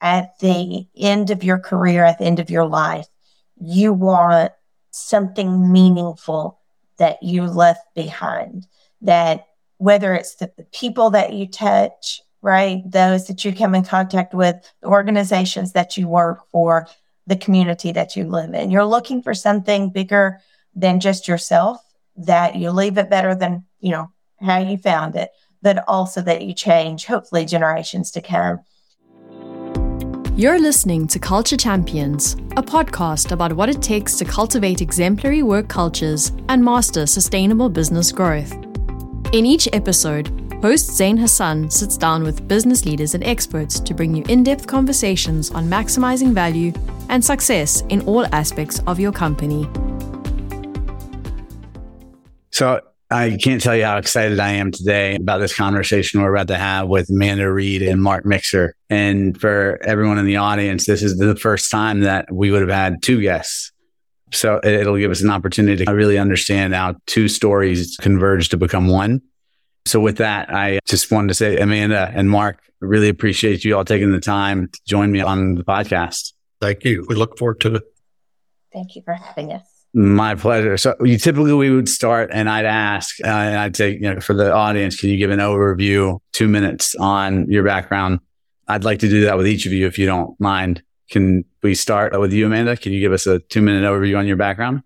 at the end of your career, at the end of your life, you want something meaningful that you left behind. That whether it's the, the people that you touch, right? Those that you come in contact with, the organizations that you work for, the community that you live in. You're looking for something bigger than just yourself, that you leave it better than, you know, how you found it, but also that you change, hopefully, generations to come. You're listening to Culture Champions, a podcast about what it takes to cultivate exemplary work cultures and master sustainable business growth. In each episode, host Zain Hasan sits down with business leaders and experts to bring you in depth conversations on maximizing value and success in all aspects of your company. So, I can't tell you how excited I am today about this conversation we're about to have with Amanda Reed and Mark Mixer. And for everyone in the audience, this is the first time that we would have had two guests. So it'll give us an opportunity to really understand how two stories converge to become one. So with that, I just wanted to say, Amanda and Mark, really appreciate you all taking the time to join me on the podcast. Thank you. We look forward to it. Thank you for having us. My pleasure. So you typically we would start and I'd ask, uh, and I'd say, you know, for the audience, can you give an overview, two minutes on your background? I'd like to do that with each of you if you don't mind. Can we start with you, Amanda? Can you give us a two minute overview on your background?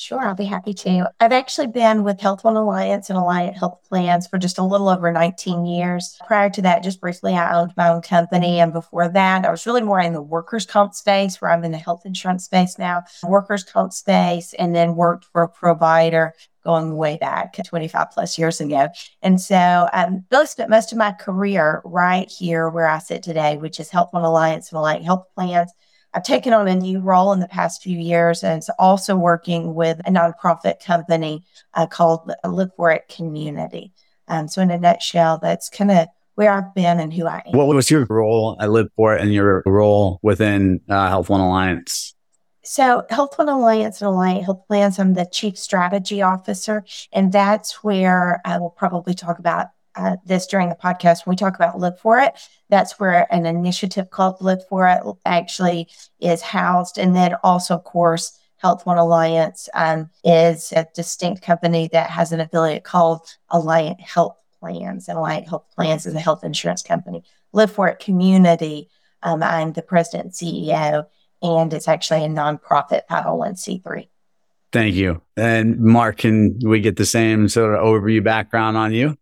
Sure, I'll be happy to. I've actually been with Health One Alliance and Alliant Health Plans for just a little over 19 years. Prior to that, just briefly, I owned my own company. And before that, I was really more in the workers' comp space, where I'm in the health insurance space now, workers' comp space, and then worked for a provider going way back 25 plus years ago. And so I um, really spent most of my career right here where I sit today, which is Health One Alliance and Alliant Health Plans. I've taken on a new role in the past few years, and it's also working with a nonprofit company uh, called Live For It Community. Um, so, in a nutshell, that's kind of where I've been and who I am. What was your role at Live For It and your role within uh, Health One Alliance? So, Health One Alliance and Alliant Health Plans, I'm the chief strategy officer, and that's where I will probably talk about uh, this during the podcast when we talk about Live For It. That's where an initiative called Live For It actually is housed. And then also, of course, Health One Alliance um, is a distinct company that has an affiliate called Alliant Health Plans. And Alliant Health Plans is a health insurance company. Live For It Community, um, I'm the president and CEO, and it's actually a nonprofit 501c3. Thank you. And Mark, can we get the same sort of overview background on you?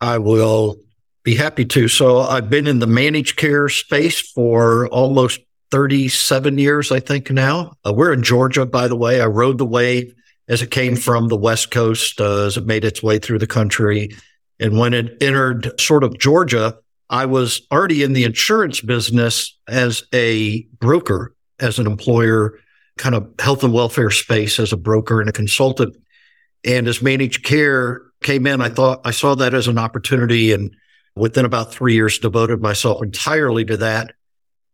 I will be happy to. So I've been in the managed care space for almost 37 years, I think now. Uh, we're in Georgia, by the way. I rode the wave as it came from the West Coast, uh, as it made its way through the country. And when it entered sort of Georgia, I was already in the insurance business as a broker, as an employer, kind of health and welfare space as a broker and a consultant. And as managed care came in, I thought I saw that as an opportunity and within about three years devoted myself entirely to that.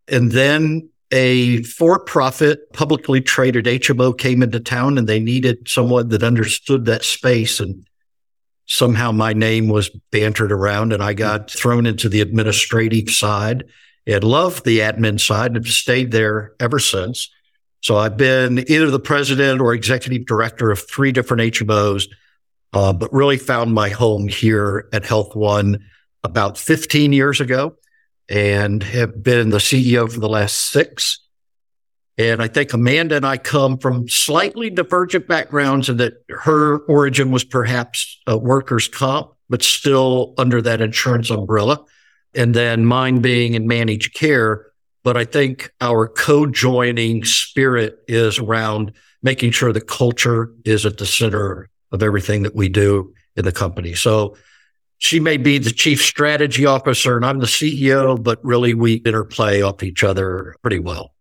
And then a for-profit publicly traded HMO came into town and they needed someone that understood that space. And somehow my name was bantered around and I got thrown into the administrative side and loved the admin side and have stayed there ever since. So I've been either the president or executive director of three different HMOs uh, but really found my home here at Health One about 15 years ago and have been the CEO for the last six. And I think Amanda and I come from slightly divergent backgrounds in that her origin was perhaps a workers' comp, but still under that insurance umbrella. And then mine being in managed care. But I think our co joining spirit is around making sure the culture is at the center of everything that we do in the company. So she may be the chief strategy officer and I'm the CEO, but really we interplay off each other pretty well.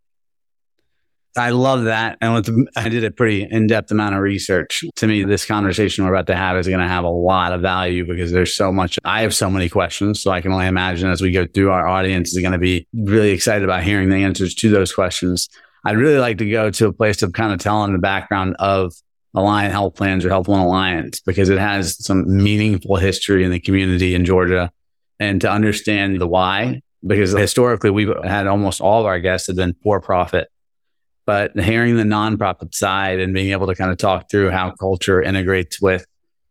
I love that. And I did a pretty in depth amount of research. To me, this conversation we're about to have is going to have a lot of value because there's so much. I have so many questions. So I can only imagine as we go through, our audience is going to be really excited about hearing the answers to those questions. I'd really like to go to a place of kind of telling the background of Alliant Health Plans or Health One Alliance because it has some meaningful history in the community in Georgia. And to understand the why because historically we've had almost all of our guests have been for profit. But hearing the nonprofit side and being able to kind of talk through how culture integrates with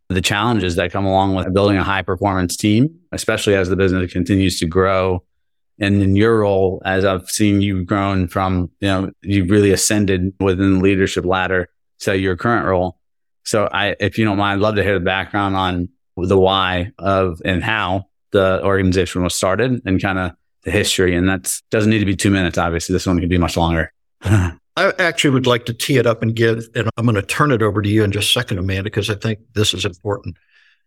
the challenges that come along with building a high performance team, especially as the business continues to grow. And in your role, as I've seen you grown from, you know, you've really ascended within the leadership ladder to your current role. So I, if you don't mind, I'd love to hear the background on the why of and how the organization was started and kind of the history. And that doesn't need to be two minutes. Obviously, this one can be much longer. I actually would like to tee it up and give, and I'm going to turn it over to you in just a second, Amanda, because I think this is important.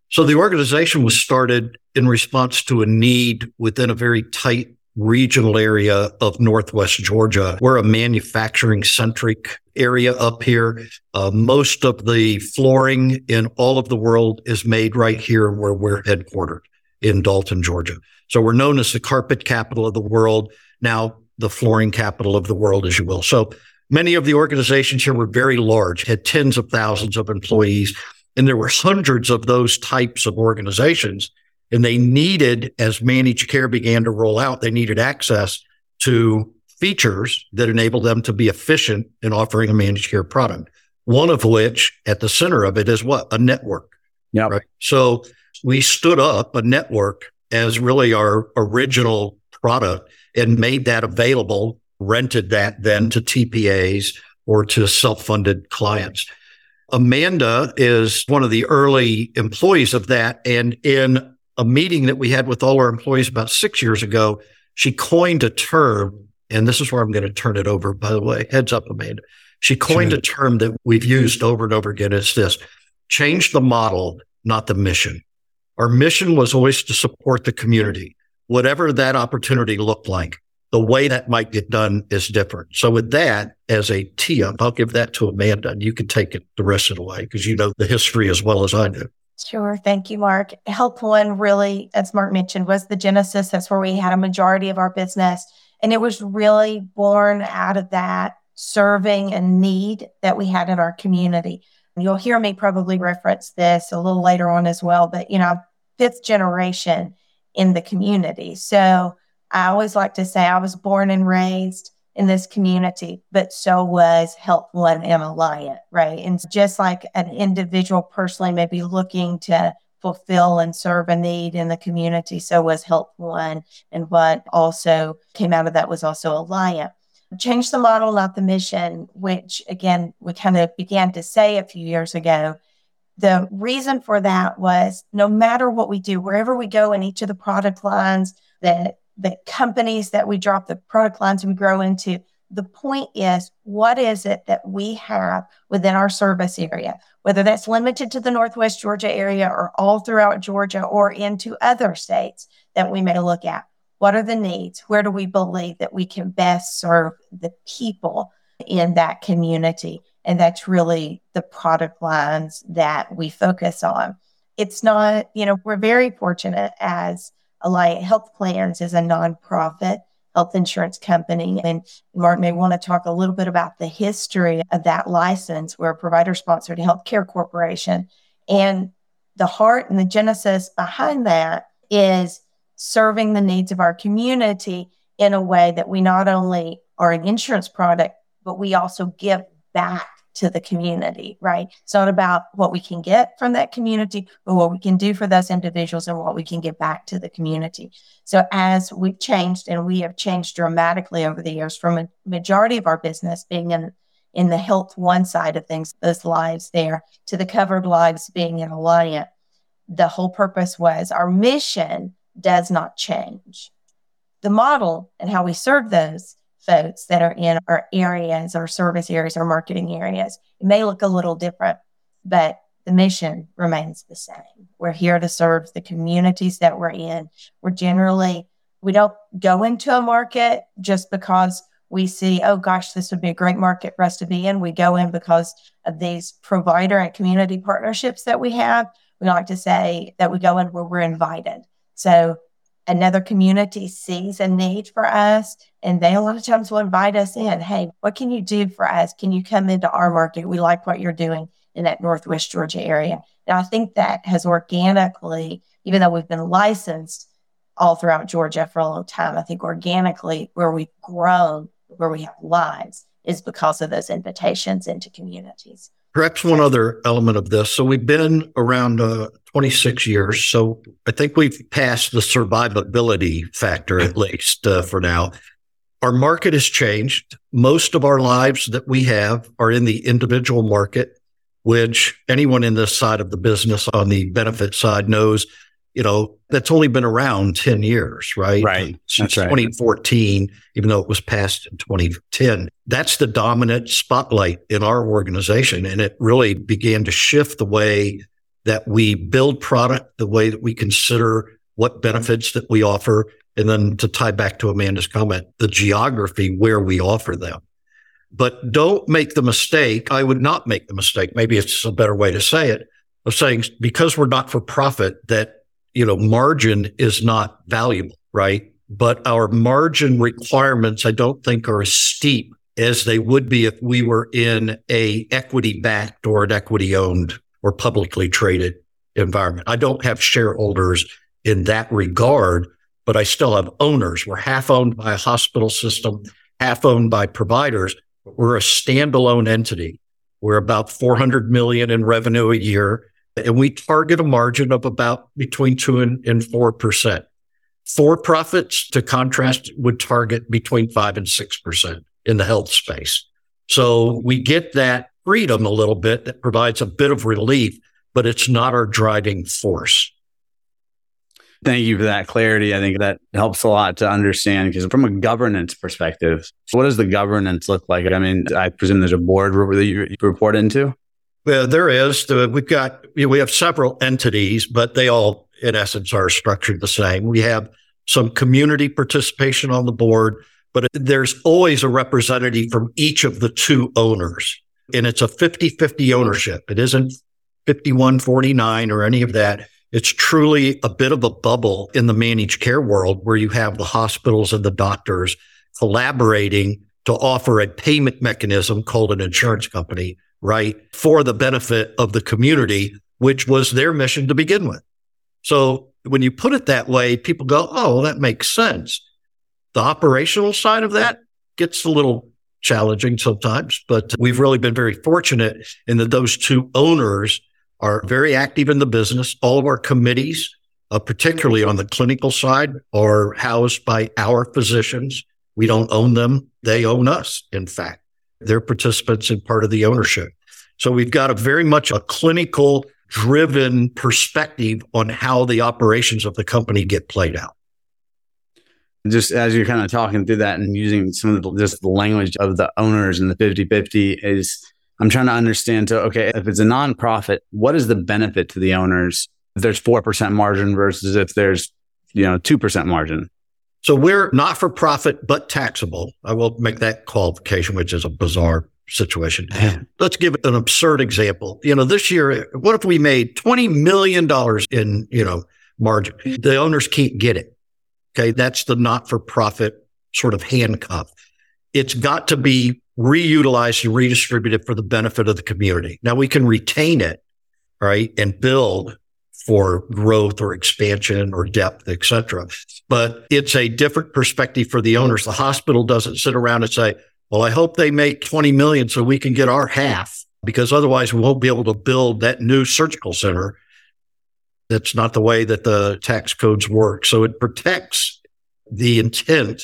So the organization was started in response to a need within a very tight regional area of Northwest Georgia. We're a manufacturing centric area up here. Uh, most of the flooring in all of the world is made right here where we're headquartered in Dalton, Georgia. So we're known as the carpet capital of the world. Now the flooring capital of the world, as you will. So Many of the organizations here were very large, had tens of thousands of employees, and there were hundreds of those types of organizations. And they needed, as managed care began to roll out, they needed access to features that enabled them to be efficient in offering a managed care product. One of which at the center of it is what? A network. Yeah. Right. So we stood up a network as really our original product and made that available rented that then to TPAs or to self funded clients. Amanda is one of the early employees of that. And in a meeting that we had with all our employees about six years ago, she coined a term. And this is where I'm going to turn it over, by the way. Heads up, Amanda. She coined a term that we've used over and over again. It's this change the model, not the mission. Our mission was always to support the community, whatever that opportunity looked like the way that might get done is different. So with that as a tee up, I'll give that to Amanda and you can take it the rest of the way because you know the history as well as I do. Sure. Thank you, Mark. Health One really, as Mark mentioned, was the genesis. That's where we had a majority of our business. And it was really born out of that serving a need that we had in our community. You'll hear me probably reference this a little later on as well, but you know, fifth generation in the community. So I always like to say I was born and raised in this community, but so was Health One and Alliant, right? And just like an individual personally may be looking to fulfill and serve a need in the community, so was Health One. And what also came out of that was also Alliant. Change the model, not the mission, which again, we kind of began to say a few years ago. The reason for that was no matter what we do, wherever we go in each of the product lines that the companies that we drop the product lines we grow into. The point is, what is it that we have within our service area, whether that's limited to the Northwest Georgia area or all throughout Georgia or into other states that we may look at? What are the needs? Where do we believe that we can best serve the people in that community? And that's really the product lines that we focus on. It's not, you know, we're very fortunate as Alliant Health Plans is a nonprofit health insurance company. And Mark may want to talk a little bit about the history of that license. We're a provider sponsored healthcare corporation. And the heart and the genesis behind that is serving the needs of our community in a way that we not only are an insurance product, but we also give back to the community, right? It's not about what we can get from that community, but what we can do for those individuals and what we can give back to the community. So as we've changed and we have changed dramatically over the years from a majority of our business being in in the health one side of things, those lives there, to the covered lives being in Alliant, the whole purpose was our mission does not change. The model and how we serve those folks that are in our areas, our service areas, our marketing areas. It may look a little different, but the mission remains the same. We're here to serve the communities that we're in. We're generally, we don't go into a market just because we see, oh gosh, this would be a great market for us to be in. We go in because of these provider and community partnerships that we have. We like to say that we go in where we're invited. So another community sees a need for us and they a lot of times will invite us in hey what can you do for us can you come into our market we like what you're doing in that northwest georgia area and i think that has organically even though we've been licensed all throughout Georgia for a long time. I think organically, where we've grown, where we have lives, is because of those invitations into communities. Perhaps one other element of this. So we've been around uh, 26 years. So I think we've passed the survivability factor, at least uh, for now. Our market has changed. Most of our lives that we have are in the individual market, which anyone in this side of the business on the benefit side knows you know, that's only been around 10 years, right? Right. Since right. 2014, even though it was passed in 2010. That's the dominant spotlight in our organization. And it really began to shift the way that we build product, the way that we consider what benefits that we offer. And then to tie back to Amanda's comment, the geography where we offer them. But don't make the mistake. I would not make the mistake. Maybe it's a better way to say it of saying because we're not for profit that you know, margin is not valuable, right? But our margin requirements, I don't think are as steep as they would be if we were in a equity backed or an equity owned or publicly traded environment. I don't have shareholders in that regard, but I still have owners. We're half owned by a hospital system, half owned by providers. We're a standalone entity. We're about 400 million in revenue a year and we target a margin of about between two and, and four percent. For profits, to contrast, would target between five and six percent in the health space. So we get that freedom a little bit that provides a bit of relief, but it's not our driving force. Thank you for that clarity. I think that helps a lot to understand because from a governance perspective, what does the governance look like? I mean, I presume there's a board that you report into. Well, there is. We've got, we have several entities, but they all, in essence, are structured the same. We have some community participation on the board, but there's always a representative from each of the two owners. And it's a 50 50 ownership. It isn't 51 49 or any of that. It's truly a bit of a bubble in the managed care world where you have the hospitals and the doctors collaborating to offer a payment mechanism called an insurance company right, for the benefit of the community, which was their mission to begin with. So when you put it that way, people go, oh, well, that makes sense. The operational side of that gets a little challenging sometimes, but we've really been very fortunate in that those two owners are very active in the business. All of our committees, uh, particularly on the clinical side, are housed by our physicians. We don't own them. They own us, in fact. They're participants and part of the ownership. So we've got a very much a clinical driven perspective on how the operations of the company get played out. Just as you're kind of talking through that and using some of the, just the language of the owners and the 50 50 is I'm trying to understand. So, okay, if it's a nonprofit, what is the benefit to the owners if there's 4% margin versus if there's, you know, 2% margin? So we're not for profit, but taxable. I will make that qualification, which is a bizarre situation. Let's give an absurd example. You know, this year, what if we made $20 million in, you know, margin? The owners can't get it. Okay. That's the not for profit sort of handcuff. It's got to be reutilized and redistributed for the benefit of the community. Now we can retain it, right, and build for growth or expansion or depth, et cetera. But it's a different perspective for the owners. The hospital doesn't sit around and say, well, I hope they make 20 million so we can get our half because otherwise we won't be able to build that new surgical center. That's not the way that the tax codes work. So it protects the intent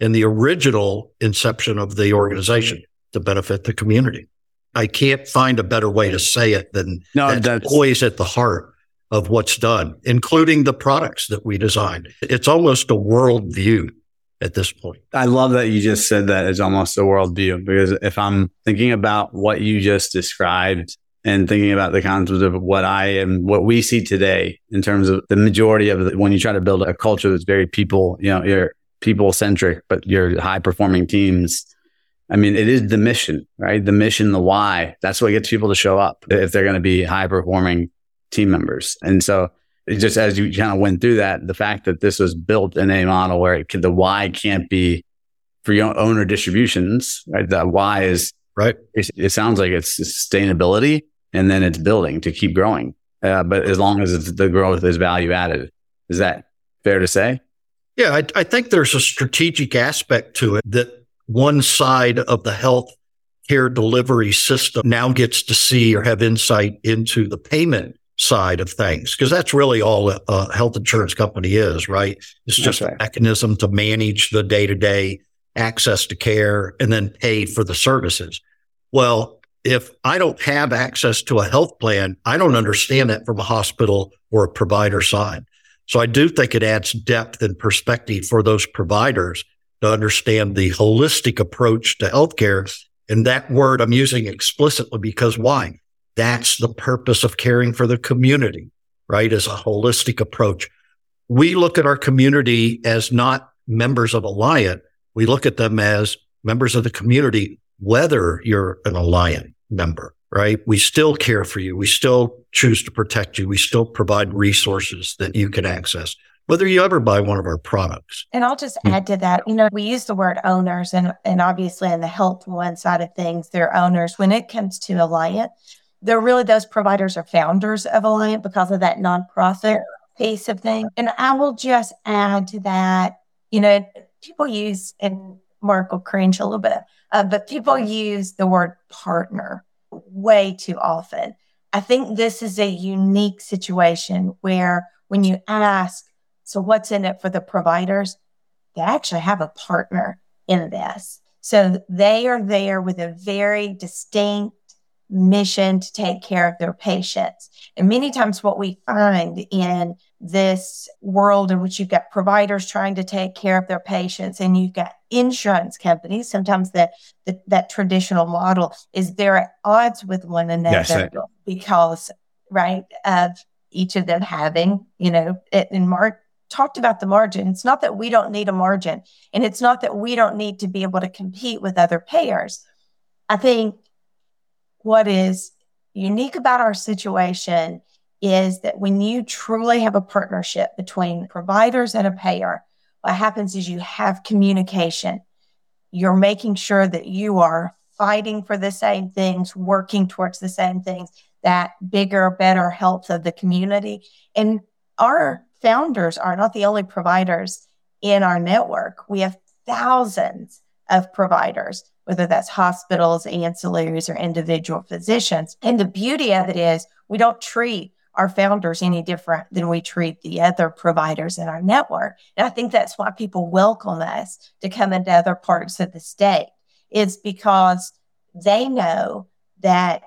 and the original inception of the organization to benefit the community. I can't find a better way to say it than no, that's, that's always at the heart of what's done, including the products that we designed. It's almost a worldview at this point. I love that you just said that it's almost a worldview because if I'm thinking about what you just described and thinking about the concept of what I am, what we see today in terms of the majority of the, when you try to build a culture that's very people, you know, you're people centric, but you're high performing teams. I mean, it is the mission, right? The mission, the why. That's what gets people to show up if they're going to be high performing team members. And so just as you kind of went through that, the fact that this was built in a model where it could, the why can't be for your owner distributions, right? The why is right. It, it sounds like it's sustainability and then it's building to keep growing. Uh, but as long as the growth is value added, is that fair to say? Yeah, I, I think there's a strategic aspect to it that one side of the health care delivery system now gets to see or have insight into the payment side of things because that's really all a, a, health insurance company is, right? It's just right. a mechanism to manage the day to day access to care and then pay for the services. Well, if I don't have access to a health plan, I don't understand that from a hospital or a provider side. So I do think it adds depth and perspective for those providers to understand the holistic approach to healthcare. And that word I'm using explicitly because why? That's the purpose of caring for the community, right? As a holistic approach. We look at our community as not members of Alliant. We look at them as members of the community, whether you're an Alliant member, right? We still care for you. We still choose to protect you. We still provide resources that you can access whether you ever buy one of our products. And I'll just hmm. add to that, you know, we use the word owners and and obviously in the health one side of things, they're owners. When it comes to Alliant, they're really those providers are founders of Alliant because of that nonprofit piece of things. And I will just add to that, you know, people use, and Mark will cringe a little bit, uh, but people use the word partner way too often. I think this is a unique situation where when you ask, so what's in it for the providers? They actually have a partner in this. So they are there with a very distinct mission to take care of their patients. And many times, what we find in this world in which you've got providers trying to take care of their patients and you've got insurance companies, sometimes that that traditional model is they're at odds with one another yes, because, right, of each of them having, you know, it, and Mark talked about the margin. It's not that we don't need a margin, and it's not that we don't need to be able to compete with other payers. I think what is unique about our situation is that when you truly have a partnership between providers and a payer, what happens is you have communication. You're making sure that you are fighting for the same things, working towards the same things, that bigger, better health of the community. And our founders are not the only providers in our network. We have thousands of providers whether that's hospitals, ancillaries, or individual physicians. And the beauty of it is we don't treat our founders any different than we treat the other providers in our network. And I think that's why people welcome us to come into other parts of the state. It's because they know that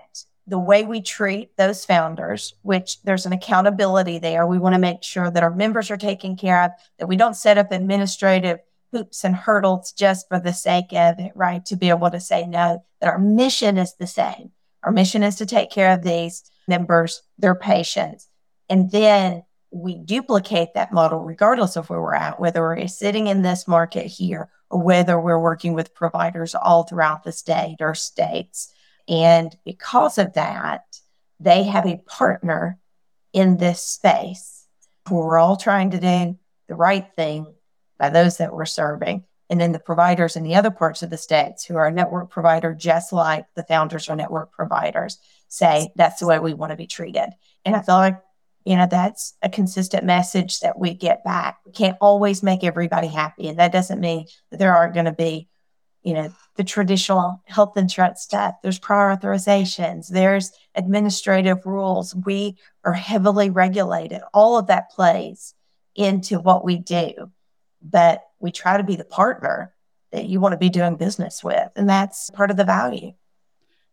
the way we treat those founders, which there's an accountability there, we want to make sure that our members are taken care of, that we don't set up administrative hoops and hurdles just for the sake of it, right? To be able to say no, that our mission is the same. Our mission is to take care of these members, their patients. And then we duplicate that model regardless of where we're at, whether we're sitting in this market here or whether we're working with providers all throughout the state or states. And because of that, they have a partner in this space. We're all trying to do the right thing by those that we're serving. And then the providers in the other parts of the states who are a network provider, just like the founders are network providers, say that's the way we want to be treated. And I feel like, you know, that's a consistent message that we get back. We can't always make everybody happy. And that doesn't mean that there aren't going to be, you know, the traditional health insurance stuff. There's prior authorizations, there's administrative rules. We are heavily regulated. All of that plays into what we do but we try to be the partner that you want to be doing business with. And that's part of the value.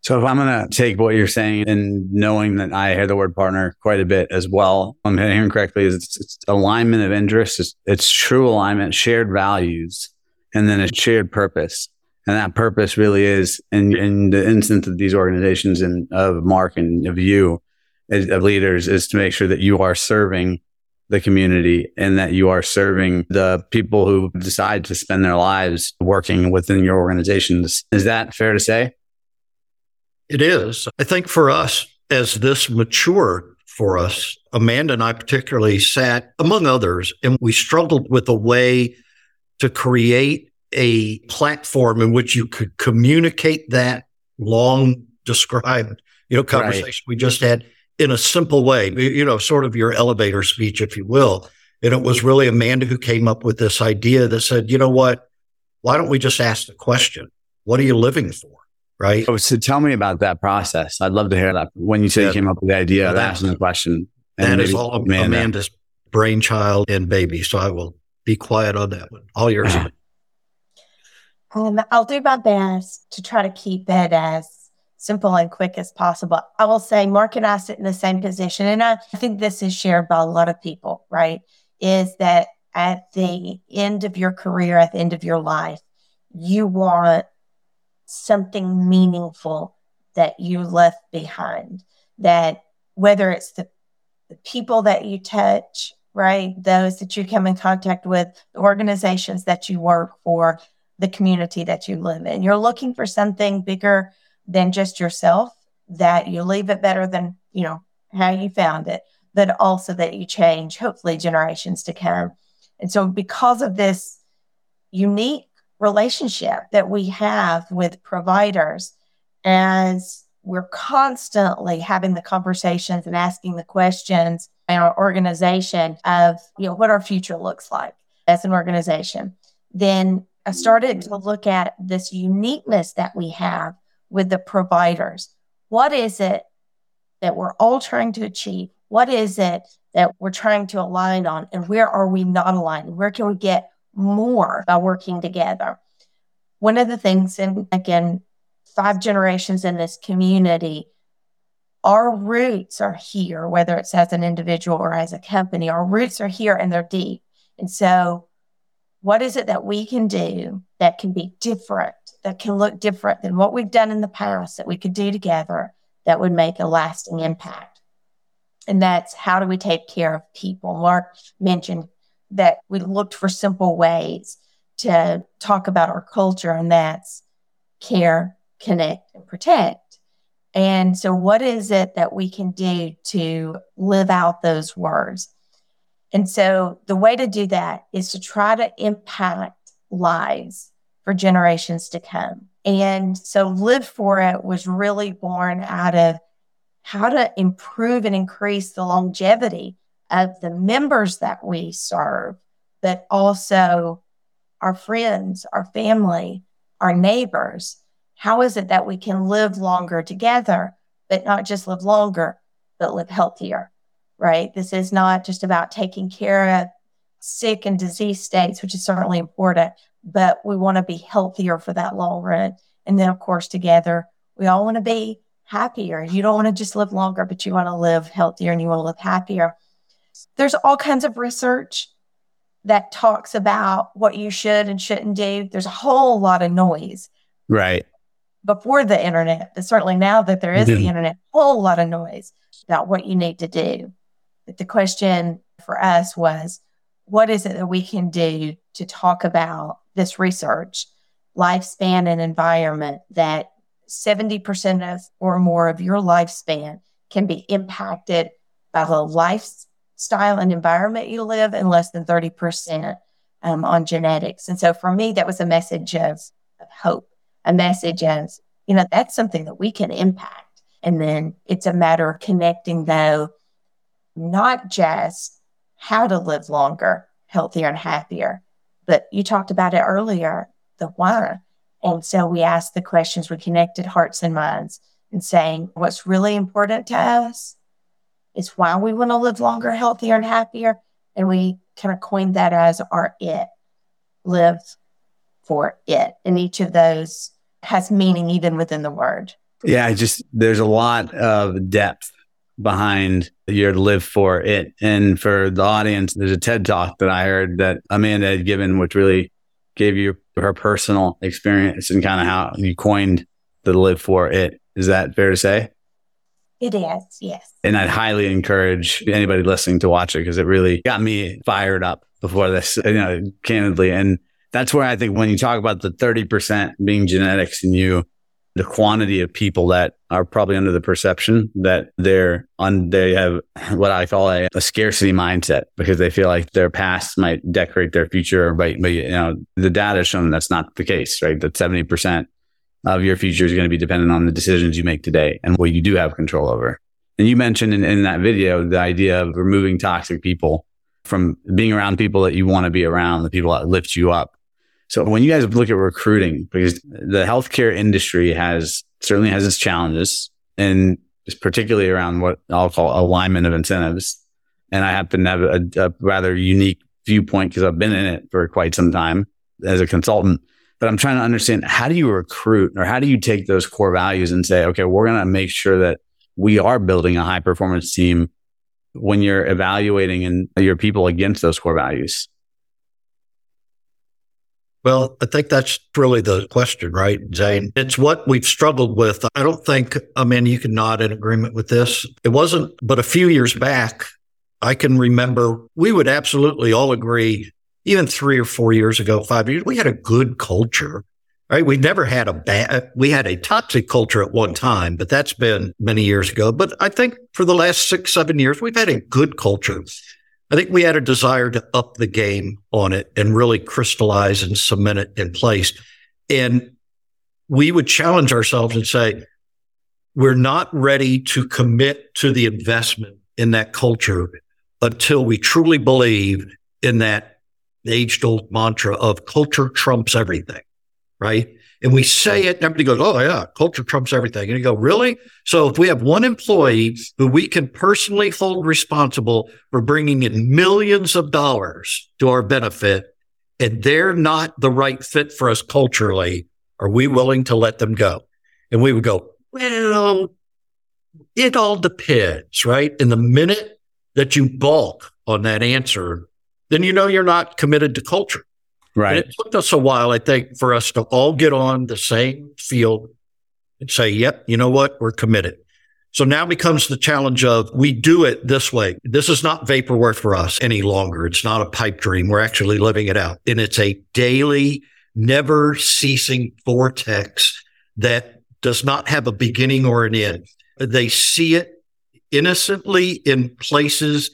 So if I'm going to take what you're saying and knowing that I hear the word partner quite a bit as well, I'm hearing correctly is it's, it's alignment of interests. It's, it's, true alignment, shared values, and then a shared purpose. And that purpose really is in, in the instance of these organizations and of Mark and of you as of leaders is to make sure that you are serving the community and that you are serving the people who decide to spend their lives working within your organizations. Is that fair to say? It is. I think for us, as this matured for us, Amanda and I particularly sat among others, and we struggled with a way to create a platform in which you could communicate that long described, you know, conversation right. we just had in a simple way, you know, sort of your elevator speech, if you will, And it was really Amanda who came up with this idea that said, you know what? Why don't we just ask the question? What are you living for? Right. Oh, so tell me about that process. I'd love to hear that. When you say yeah. you came up with the idea of asking the question. That is all Amanda. Amanda's brainchild and baby. So I will be quiet on that one. All yours. um, I'll do my best to try to keep it as simple and quick as possible. I will say Mark and I sit in the same position. And I think this is shared by a lot of people, right? Is that at the end of your career, at the end of your life, you want something meaningful that you left behind. That whether it's the, the people that you touch, right? Those that you come in contact with, the organizations that you work for, the community that you live in. You're looking for something bigger than just yourself, that you leave it better than, you know, how you found it, but also that you change, hopefully, generations to come. And so, because of this unique relationship that we have with providers, as we're constantly having the conversations and asking the questions in our organization of, you know, what our future looks like as an organization, then I started to look at this uniqueness that we have with the providers. What is it that we're all trying to achieve? What is it that we're trying to align on? And where are we not aligned? Where can we get more by working together? One of the things, and again, five generations in this community, our roots are here, whether it's as an individual or as a company, our roots are here and they're deep. And so, what is it that we can do that can be different that can look different than what we've done in the past that we could do together that would make a lasting impact. And that's how do we take care of people? Mark mentioned that we looked for simple ways to talk about our culture, and that's care, connect, and protect. And so, what is it that we can do to live out those words? And so, the way to do that is to try to impact lives for generations to come. And so Live For It was really born out of how to improve and increase the longevity of the members that we serve, but also our friends, our family, our neighbors. How is it that we can live longer together, but not just live longer, but live healthier, right? This is not just about taking care of sick and disease states, which is certainly important, but we want to be healthier for that long run. And then, of course, together, we all want to be happier. You don't want to just live longer, but you want to live healthier and you want to live happier. There's all kinds of research that talks about what you should and shouldn't do. There's a whole lot of noise. Right. Before the internet, but certainly now that there is the mm-hmm. internet, a whole lot of noise about what you need to do. But the question for us was, what is it that we can do to talk about this research, lifespan and environment, that 70% of or more of your lifespan can be impacted by the lifestyle and environment you live, and less than 30% um, on genetics. And so for me, that was a message of, of hope, a message of, you know, that's something that we can impact. And then it's a matter of connecting, though, not just how to live longer, healthier, and happier, but you talked about it earlier, the why. And so we asked the questions, we connected hearts and minds and saying what's really important to us is why we want to live longer, healthier, and happier. And we kind of coined that as our it, live for it. And each of those has meaning even within the word. Yeah, I just, there's a lot of depth behind your live for it. And for the audience, there's a TED talk that I heard that Amanda had given, which really gave you her personal experience and kind of how you coined the live for it. Is that fair to say? It is, yes. And I'd highly encourage anybody listening to watch it because it really got me fired up before this, you know, candidly. And that's where I think when you talk about the 30% being genetics in you, the quantity of people that are probably under the perception that they're on, they have what I call a, a scarcity mindset because they feel like their past might decorate their future. But, but, you know, the data has shown that's not the case, right? That 70% of your future is going to be dependent on the decisions you make today and what you do have control over. And you mentioned in, in that video the idea of removing toxic people from being around people that you want to be around, the people that lift you up. So when you guys look at recruiting, because the healthcare industry has certainly has its challenges and particularly around what I'll call alignment of incentives. And I happen to have a, a rather unique viewpoint because I've been in it for quite some time as a consultant. But I'm trying to understand how do you recruit or how do you take those core values and say, okay, we're going to make sure that we are building a high performance team when you're evaluating and your people against those core values? Well, I think that's really the question, right, Zain? It's what we've struggled with. I don't think, I mean, you can nod in agreement with this. It wasn't, but a few years back, I can remember we would absolutely all agree, even three or four years ago, five years, we had a good culture right? We never had a bad, we had a toxic culture at one time, but that's been many years ago. But I think for the last six, seven years, we've had a good culture. I think we had a desire to up the game on it and really crystallize and cement it in place. And we would challenge ourselves and say, we're not ready to commit to the investment in that culture until we truly believe in that age old mantra of culture trumps everything right? And we say it, and everybody goes, Oh, yeah, culture trumps everything. And you go, Really? So if we have one employee who we can personally hold responsible for bringing in millions of dollars to our benefit, and they're not the right fit for us culturally, are we willing to let them go? And we would go, Well, it all depends, right? In the minute that you balk on that answer, then you know you're not committed to culture. Right. And it took us a while, I think, for us to all get on the same field and say, yep, you know what? We're committed. So now becomes the challenge of we do it this way. This is not vaporware for us any longer. It's not a pipe dream. We're actually living it out. And it's a daily, never ceasing vortex that does not have a beginning or an end. They see it innocently in places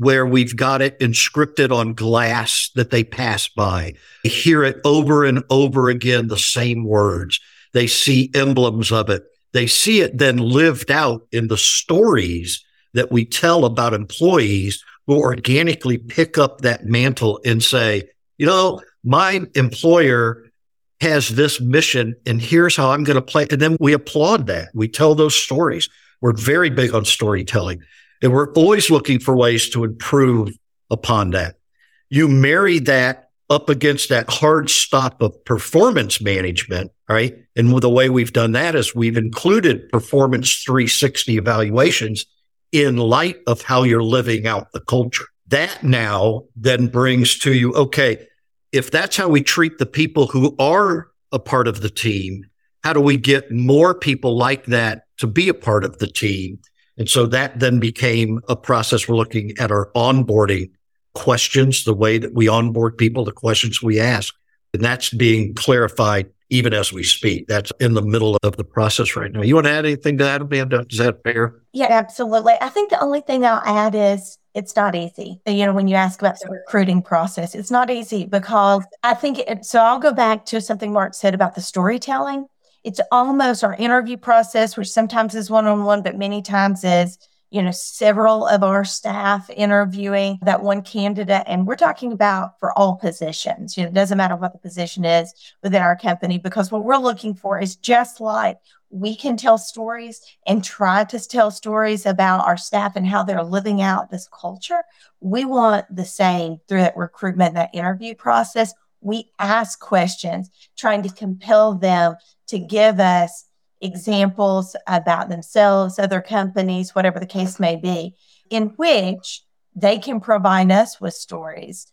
where we've got it inscripted on glass that they pass by. They hear it over and over again, the same words. They see emblems of it. They see it then lived out in the stories that we tell about employees who organically pick up that mantle and say, you know, my employer has this mission and here's how I'm going to play. And then we applaud that. We tell those stories. We're very big on storytelling. And we're always looking for ways to improve upon that. You marry that up against that hard stop of performance management, right? And the way we've done that is we've included performance 360 evaluations in light of how you're living out the culture. That now then brings to you, okay, if that's how we treat the people who are a part of the team, how do we get more people like that to be a part of the team? And so that then became a process. We're looking at our onboarding questions, the way that we onboard people, the questions we ask. And that's being clarified even as we speak. That's in the middle of the process right now. You want to add anything to that, Amanda? Is that fair? Yeah, absolutely. I think the only thing I'll add is it's not easy. You know, when you ask about the recruiting process, it's not easy because I think it, so. I'll go back to something Mark said about the storytelling it's almost our interview process, which sometimes is one on one, but many times is, you know, several of our staff interviewing that one candidate. And we're talking about for all positions. You know, it doesn't matter what the position is within our company, because what we're looking for is just like we can tell stories and try to tell stories about our staff and how they're living out this culture. We want the same through that recruitment, that interview process. We ask questions, trying to compel them to give us examples about themselves, other companies, whatever the case may be, in which they can provide us with stories.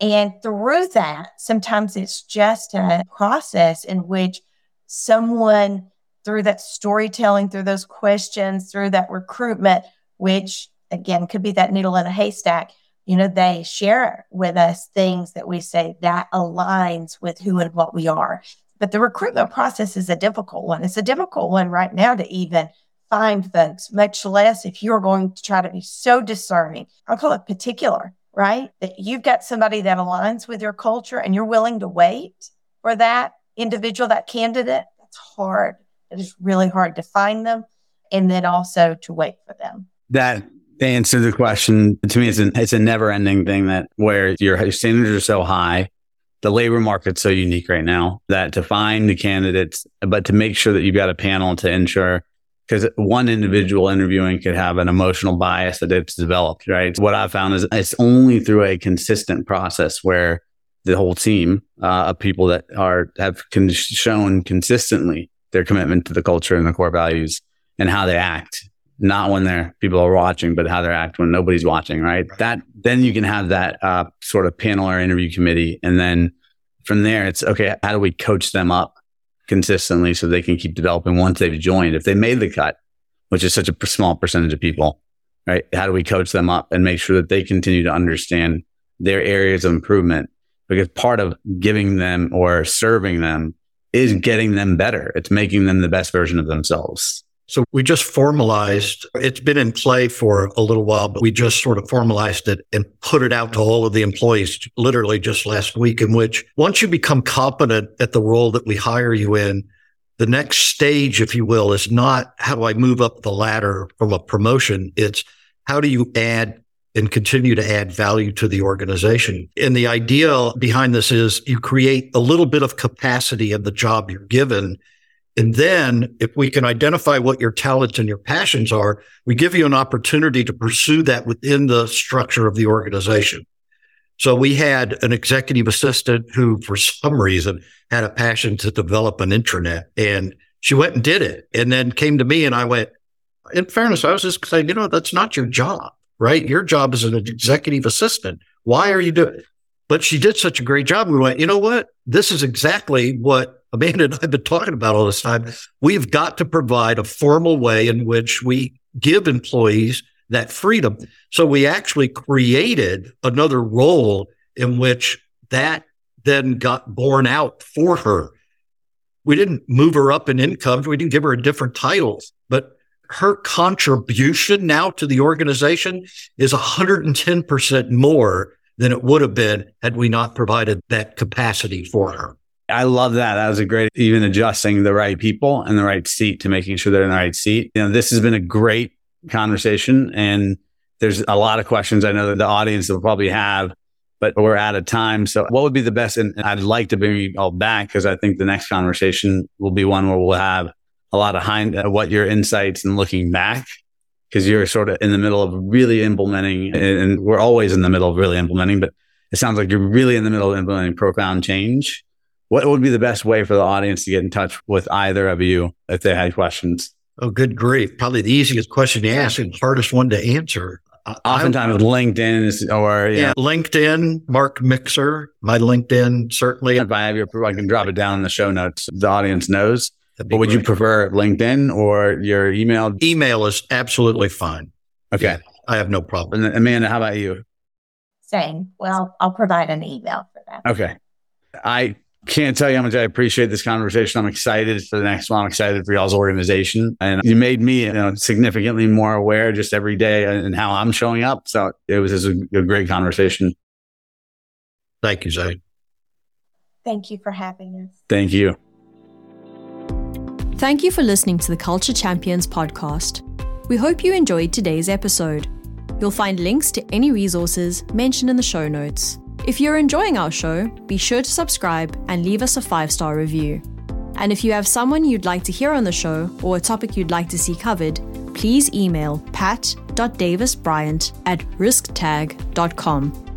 And through that, sometimes it's just a process in which someone, through that storytelling, through those questions, through that recruitment, which again could be that needle in a haystack, you know, they share with us things that we say that aligns with who and what we are. But the recruitment process is a difficult one. It's a difficult one right now to even find folks, much less if you're going to try to be so discerning. I'll call it particular, right? That you've got somebody that aligns with your culture and you're willing to wait for that individual, that candidate. That's hard. It is really hard to find them and then also to wait for them. That Answer the question, to me, it's, an, it's a never ending thing that where your, your standards are so high. The labor market's so unique right now that to find the candidates, but to make sure that you've got a panel to ensure because one individual interviewing could have an emotional bias that it's developed, right? What I've found is it's only through a consistent process where the whole team uh, of people that are have con- shown consistently their commitment to the culture and the core values and how they act not when they're people are watching but how they act when nobody's watching right, right. that then you can have that uh, sort of panel or interview committee and then from there it's okay how do we coach them up consistently so they can keep developing once they've joined if they made the cut which is such a small percentage of people right how do we coach them up and make sure that they continue to understand their areas of improvement because part of giving them or serving them is getting them better. It's making them the best version of themselves. So we just formalized, it's been in play for a little while, but we just sort of formalized it and put it out to all of the employees literally just last week, in which once you become competent at the role that we hire you in, the next stage, if you will, is not how do I move up the ladder from a promotion? It's how do you add and continue to add value to the organization. And the idea behind this is you create a little bit of capacity in the job you're given. And then if we can identify what your talents and your passions are, we give you an opportunity to pursue that within the structure of the organization. So we had an executive assistant who, for some reason, had a passion to develop an intranet and she went and did it and then came to me and I went, in fairness, I was just saying, you know, that's not your job right? Your job is an executive assistant. Why are you doing it? But she did such a great job. We went, you know what? This is exactly what Amanda and I have been talking about all this time. We've got to provide a formal way in which we give employees that freedom. So we actually created another role in which that then got borne out for her. We didn't move her up in income. We didn't give her a different title, but her contribution now to the organization is 110% more than it would have been had we not provided that capacity for her. I love that. That was a great, even adjusting the right people and the right seat to making sure they're in the right seat. You know, this has been a great conversation and there's a lot of questions I know that the audience will probably have, but we're out of time. So what would be the best? And I'd like to bring you all back because I think the next conversation will be one where we'll have a lot of hind, uh, what your insights and looking back because you're sort of in the middle of really implementing and we're always in the middle of really implementing, but it sounds like you're really in the middle of implementing profound change. What would be the best way for the audience to get in touch with either of you if they had questions? Oh, good grief. Probably the easiest question to ask and hardest one to answer. Oftentimes, I, LinkedIn is, or yeah, know. LinkedIn, Mark Mixer, my LinkedIn certainly. If I have your, I can drop it down in the show notes. The audience knows. But would great. you prefer LinkedIn or your email? Email is absolutely fine. Okay. Yeah, I have no problem. And Amanda, how about you? Same. Well, I'll provide an email for that. Okay. I can't tell you how much I appreciate this conversation. I'm excited for the next one. I'm excited for y'all's organization. And you made me you know, significantly more aware just every day and how I'm showing up. So it was just a, a great conversation. Thank you, Zain. Thank you for having us. Thank you. Thank you for listening to the Culture Champions podcast. We hope you enjoyed today's episode. You'll find links to any resources mentioned in the show notes. If you're enjoying our show, be sure to subscribe and leave us a five star review. And if you have someone you'd like to hear on the show or a topic you'd like to see covered, please email pat.davisbryant at risktag.com.